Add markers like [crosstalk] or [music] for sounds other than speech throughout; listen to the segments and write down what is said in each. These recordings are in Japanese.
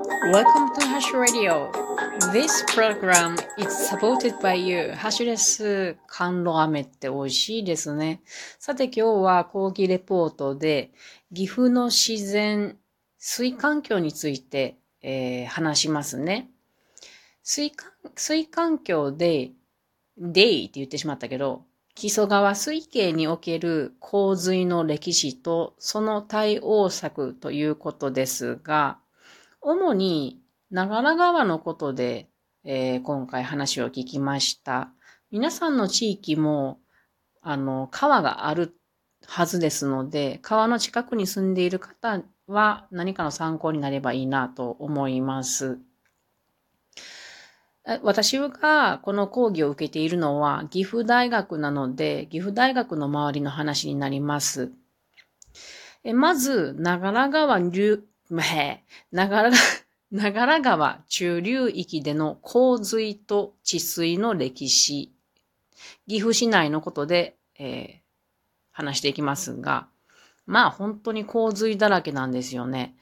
Welcome to Hash Radio. This program is supported by you. ハッシュレス甘露飴って美味しいですね。さて今日は講義レポートで岐阜の自然、水環境について、えー、話しますね。水水環境で、デイって言ってしまったけど、木曽川水系における洪水の歴史とその対応策ということですが、主に長良川のことで、えー、今回話を聞きました。皆さんの地域も、あの、川があるはずですので、川の近くに住んでいる方は何かの参考になればいいなと思います。私がこの講義を受けているのは岐阜大学なので、岐阜大学の周りの話になります。まず、長良川流、長良、長良川 [laughs] 中流域での洪水と治水の歴史、岐阜市内のことで、えー、話していきますが、まあ本当に洪水だらけなんですよね。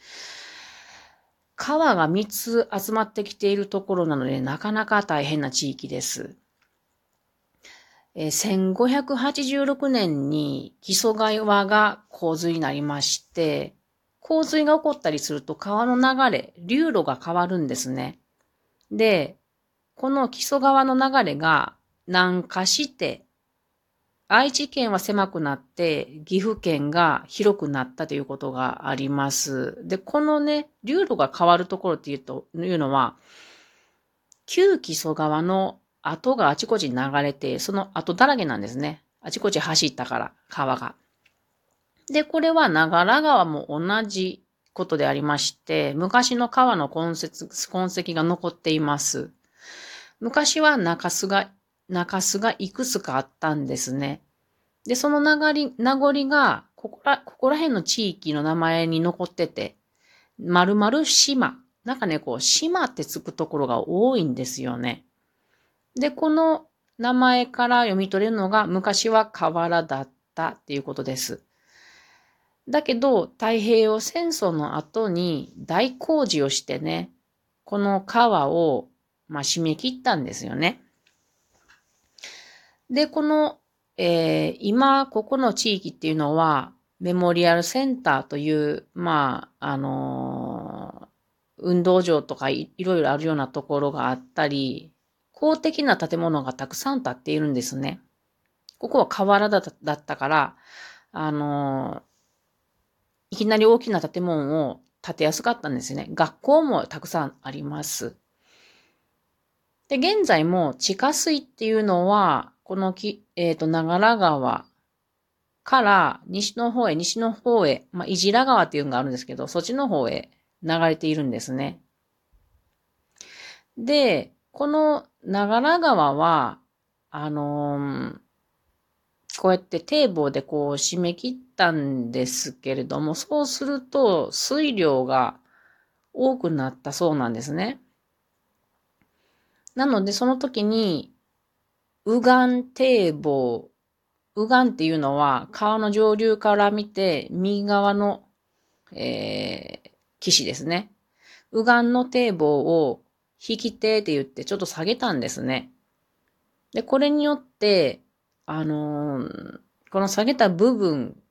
川が3つ集まってきているところなので、なかなか大変な地域です。1586年に木曽川が洪水になりまして、洪水が起こったりすると川の流れ、流路が変わるんですね。で、この木曽川の流れが南下して愛知県は狭くなって、岐阜県が広くなったということがあります。で、このね、流路が変わるところっていうと、いうのは、旧木曽川の跡があちこち流れて、その跡だらけなんですね。あちこち走ったから、川が。で、これは長良川も同じことでありまして、昔の川の痕跡痕跡が残っています。昔は中洲が中洲がいくつかあったんですね。で、その名残名残が、ここら、ここら辺の地域の名前に残ってて、〇〇島。なんかね、こう、島ってつくところが多いんですよね。で、この名前から読み取れるのが、昔は河原だったっていうことです。だけど、太平洋戦争の後に大工事をしてね、この川を、まあ、締め切ったんですよね。で、この、えー、今、ここの地域っていうのは、メモリアルセンターという、まあ、あのー、運動場とかいろいろあるようなところがあったり、公的な建物がたくさん建っているんですね。ここは河原だったから、あのー、いきなり大きな建物を建てやすかったんですね。学校もたくさんあります。で、現在も地下水っていうのは、このき、えっ、ー、と、長良川から西の方へ、西の方へ、まあ、いじら川っていうのがあるんですけど、そっちの方へ流れているんですね。で、この長良川は、あのー、こうやって堤防でこう締め切ったんですけれども、そうすると水量が多くなったそうなんですね。なので、その時に右岸堤防。右岸っていうのは川の上流から見て右側の、えー、岸ですね。右岸の堤防を引き手って言ってちょっと下げたんですね。で、これによって、あのー、この下げた部分っ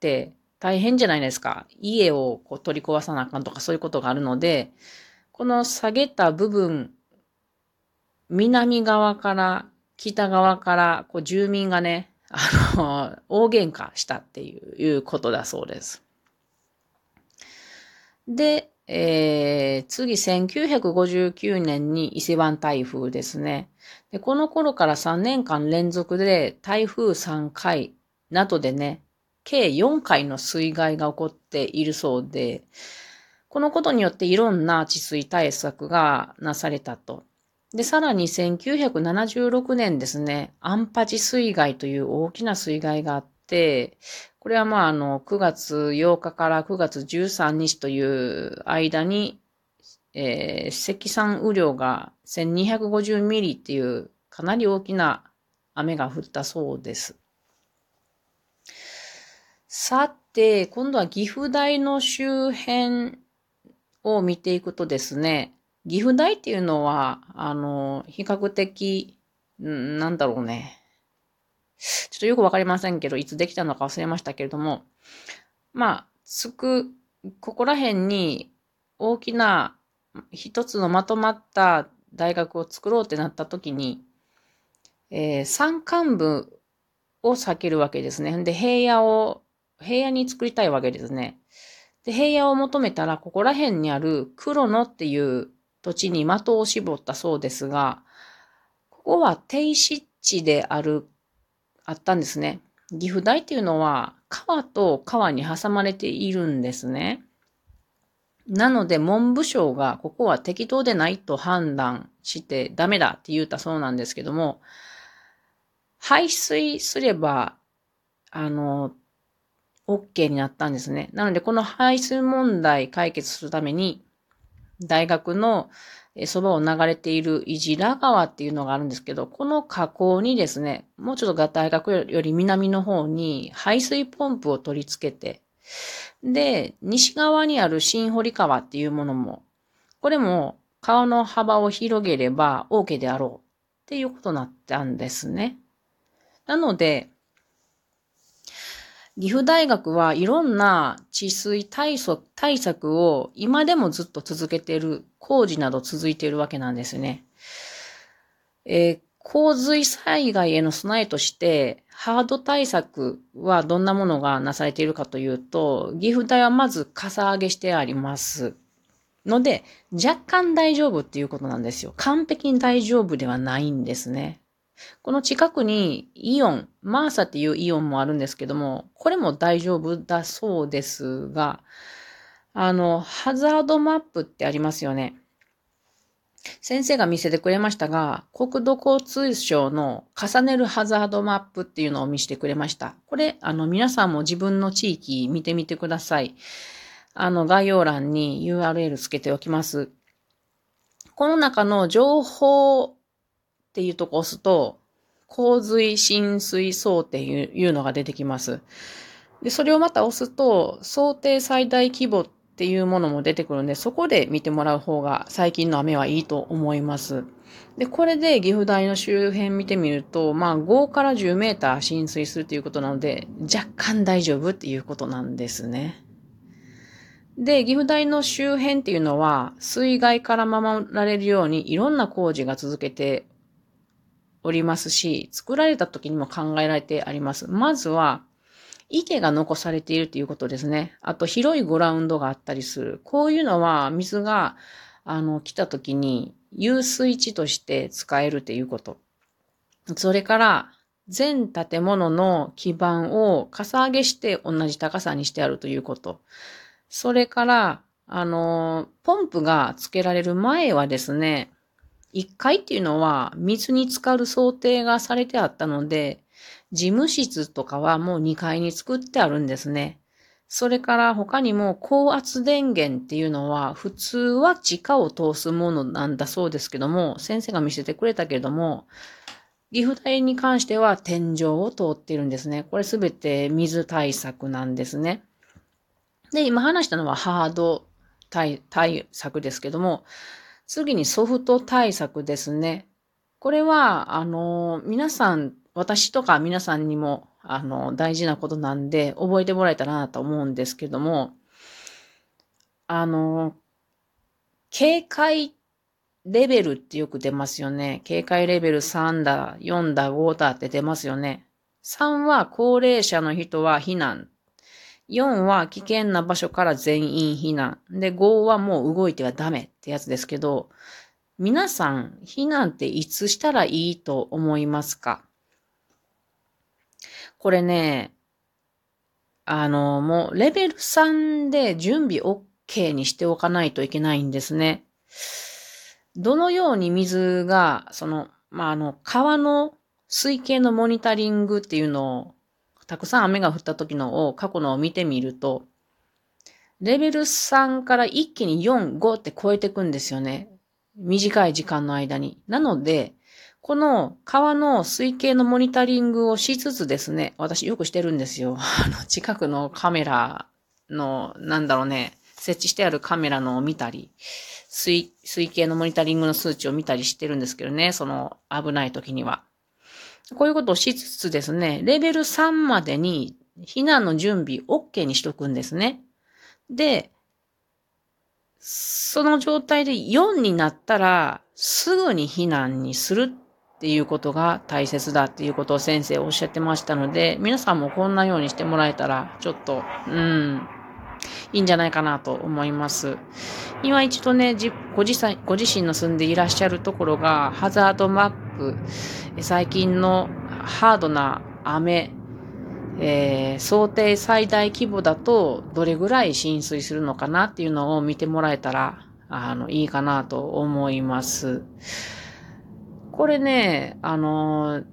て大変じゃないですか。家をこう取り壊さなあかんとかそういうことがあるので、この下げた部分、南側から北側からこう住民がね、あの、大喧嘩したっていうことだそうです。で、えー、次1959年に伊勢湾台風ですねで。この頃から3年間連続で台風3回などでね、計4回の水害が起こっているそうで、このことによっていろんな治水対策がなされたと。で、さらに1976年ですね、アンパチ水害という大きな水害があって、これはまあ、あの、9月8日から9月13日という間に、えー、積算雨量が1250ミリっていうかなり大きな雨が降ったそうです。さて、今度は岐阜大の周辺を見ていくとですね、岐阜大っていうのは、あの、比較的、んなんだろうね。ちょっとよくわかりませんけど、いつできたのか忘れましたけれども、まあ、つく、ここら辺に大きな一つのまとまった大学を作ろうってなった時に、えー、山間部を避けるわけですね。で、平野を、平野に作りたいわけですね。で、平野を求めたら、ここら辺にある黒野っていう土地に的を絞ったそうですが、ここは低湿地である、あったんですね。岐阜大っていうのは川と川に挟まれているんですね。なので文部省がここは適当でないと判断してダメだって言ったそうなんですけども、排水すれば、あの、OK になったんですね。なので、この排水問題解決するために、大学のそばを流れているいじら川っていうのがあるんですけど、この河口にですね、もうちょっと大学より南の方に排水ポンプを取り付けて、で、西側にある新堀川っていうものも、これも川の幅を広げれば OK であろうっていうことになったんですね。なので、岐阜大学はいろんな治水対策を今でもずっと続けている、工事など続いているわけなんですね。えー、洪水災害への備えとして、ハード対策はどんなものがなされているかというと、岐阜大はまずかさ上げしてあります。ので、若干大丈夫っていうことなんですよ。完璧に大丈夫ではないんですね。この近くにイオン、マーサっていうイオンもあるんですけども、これも大丈夫だそうですが、あの、ハザードマップってありますよね。先生が見せてくれましたが、国土交通省の重ねるハザードマップっていうのを見せてくれました。これ、あの、皆さんも自分の地域見てみてください。あの、概要欄に URL つけておきます。この中の情報っていうとこ押すと、洪水浸水想定いうのが出てきます。で、それをまた押すと、想定最大規模っていうものも出てくるんで、そこで見てもらう方が最近の雨はいいと思います。で、これで岐阜大の周辺見てみると、まあ5から10メーター浸水するということなので、若干大丈夫っていうことなんですね。で、岐阜大の周辺っていうのは、水害から守られるようにいろんな工事が続けておりますし、作られた時にも考えられてあります。まずは、池が残されているということですね。あと、広いグラウンドがあったりする。こういうのは、水が、あの、来た時に、遊水地として使えるということ。それから、全建物の基盤をかさ上げして同じ高さにしてあるということ。それから、あの、ポンプが付けられる前はですね、1階っていうのは水に浸かる想定がされてあったので、事務室とかはもう2階に作ってあるんですね。それから他にも高圧電源っていうのは普通は地下を通すものなんだそうですけども、先生が見せてくれたけれども、岐阜大に関しては天井を通っているんですね。これすべて水対策なんですね。で、今話したのはハード対対策ですけども、次にソフト対策ですね。これは、あの、皆さん、私とか皆さんにも、あの、大事なことなんで、覚えてもらえたらなと思うんですけども、あの、警戒レベルってよく出ますよね。警戒レベル3だ、4だ、5だって出ますよね。3は高齢者の人は避難4は危険な場所から全員避難。で、5はもう動いてはダメってやつですけど、皆さん、避難っていつしたらいいと思いますか？これね、あの、もうレベル3で準備 OK にしておかないといけないんですね。どのように水が、その、まあ、あの、川の水系のモニタリングっていうのをたくさん雨が降った時のを過去のを見てみると、レベル3から一気に4、5って超えていくんですよね。短い時間の間に。なので、この川の水系のモニタリングをしつつですね、私よくしてるんですよ。[laughs] あの、近くのカメラの、なんだろうね、設置してあるカメラのを見たり、水、水系のモニタリングの数値を見たりしてるんですけどね、その危ない時には。こういうことをしつつですね、レベル3までに避難の準備 OK にしとくんですね。で、その状態で4になったら、すぐに避難にするっていうことが大切だっていうことを先生おっしゃってましたので、皆さんもこんなようにしてもらえたら、ちょっと、うん、いいんじゃないかなと思います。今一度ね、ご自ご自身の住んでいらっしゃるところが、ハザードマップ、く最近のハードな雨、えー、想定最大規模だとどれぐらい浸水するのかなっていうのを見てもらえたら、あの、いいかなと思います。これね、あの、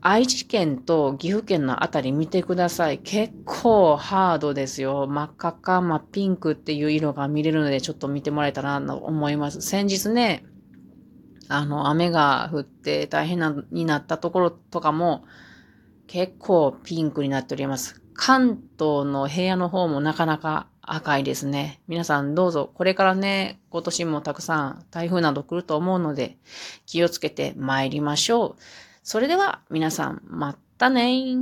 愛知県と岐阜県のあたり見てください。結構ハードですよ。真っ赤か真っピンクっていう色が見れるので、ちょっと見てもらえたらなと思います。先日ね、あの、雨が降って大変な、になったところとかも、結構ピンクになっております。関東の平野の方もなかなか赤いですね。皆さんどうぞ、これからね、今年もたくさん台風など来ると思うので、気をつけて参りましょう。それでは皆さん、またね